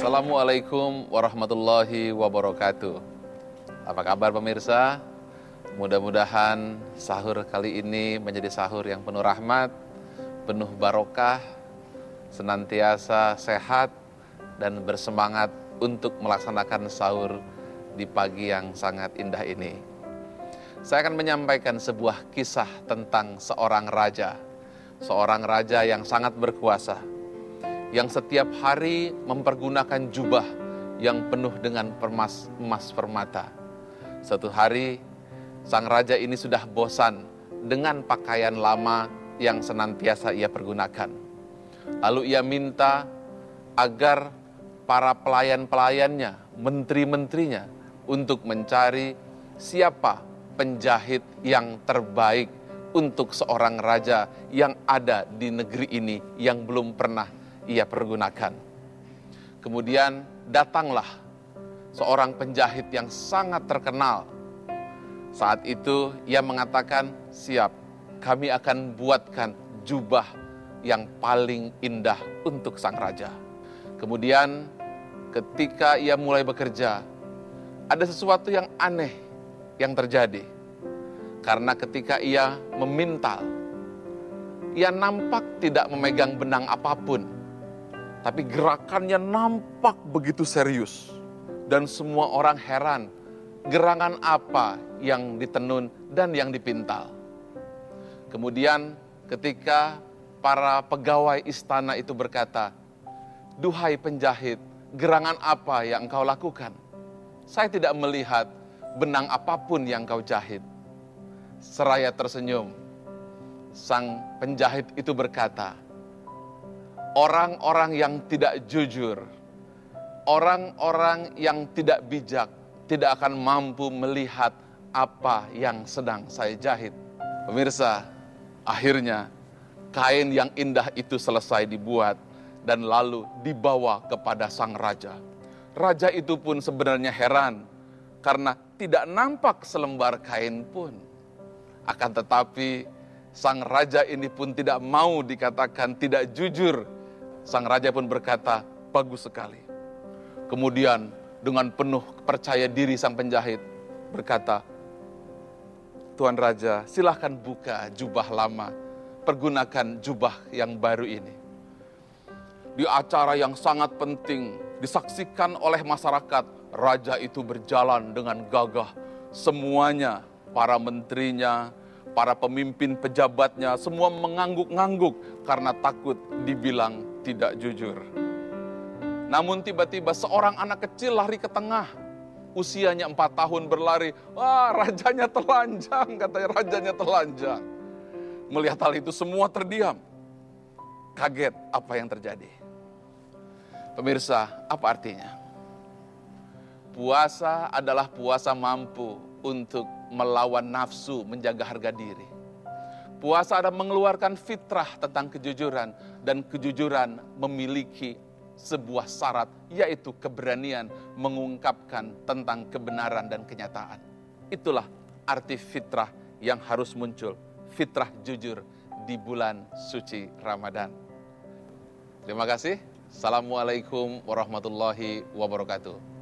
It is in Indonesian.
Assalamualaikum warahmatullahi wabarakatuh. Apa kabar pemirsa? Mudah-mudahan sahur kali ini menjadi sahur yang penuh rahmat, penuh barokah, senantiasa sehat dan bersemangat untuk melaksanakan sahur di pagi yang sangat indah ini. Saya akan menyampaikan sebuah kisah tentang seorang raja, seorang raja yang sangat berkuasa yang setiap hari mempergunakan jubah yang penuh dengan permas, emas permata. Suatu hari, sang raja ini sudah bosan dengan pakaian lama yang senantiasa ia pergunakan. Lalu ia minta agar para pelayan-pelayannya, menteri-menterinya, untuk mencari siapa penjahit yang terbaik untuk seorang raja yang ada di negeri ini yang belum pernah ia pergunakan. Kemudian datanglah seorang penjahit yang sangat terkenal. Saat itu ia mengatakan, "Siap, kami akan buatkan jubah yang paling indah untuk sang raja." Kemudian ketika ia mulai bekerja, ada sesuatu yang aneh yang terjadi. Karena ketika ia memintal, ia nampak tidak memegang benang apa pun tapi gerakannya nampak begitu serius. Dan semua orang heran, gerangan apa yang ditenun dan yang dipintal. Kemudian ketika para pegawai istana itu berkata, Duhai penjahit, gerangan apa yang engkau lakukan? Saya tidak melihat benang apa pun yang kau jahit. Seraya tersenyum, sang penjahit itu berkata, orang-orang yang tidak jujur, orang-orang yang tidak bijak, tidak akan mampu melihat apa yang sedang saya jahit. Pemirsa, akhirnya kain yang indah itu selesai dibuat dan lalu dibawa kepada sang raja. Raja itu pun sebenarnya heran karena tidak nampak selembar kain pun. Akan tetapi sang raja ini pun tidak mau dikatakan tidak jujur Sang raja pun berkata, bagus sekali. Kemudian dengan penuh percaya diri sang penjahit berkata, Tuan Raja silahkan buka jubah lama, pergunakan jubah yang baru ini. Di acara yang sangat penting, disaksikan oleh masyarakat, Raja itu berjalan dengan gagah. Semuanya, para menterinya, para pemimpin pejabatnya, semua mengangguk-ngangguk karena takut dibilang tidak jujur. Namun tiba-tiba seorang anak kecil lari ke tengah. Usianya empat tahun berlari. Wah rajanya telanjang, katanya rajanya telanjang. Melihat hal itu semua terdiam. Kaget apa yang terjadi. Pemirsa, apa artinya? Puasa adalah puasa mampu untuk melawan nafsu, menjaga harga diri. Puasa ada mengeluarkan fitrah tentang kejujuran dan kejujuran memiliki sebuah syarat yaitu keberanian mengungkapkan tentang kebenaran dan kenyataan. Itulah arti fitrah yang harus muncul, fitrah jujur di bulan suci Ramadan. Terima kasih. Assalamualaikum warahmatullahi wabarakatuh.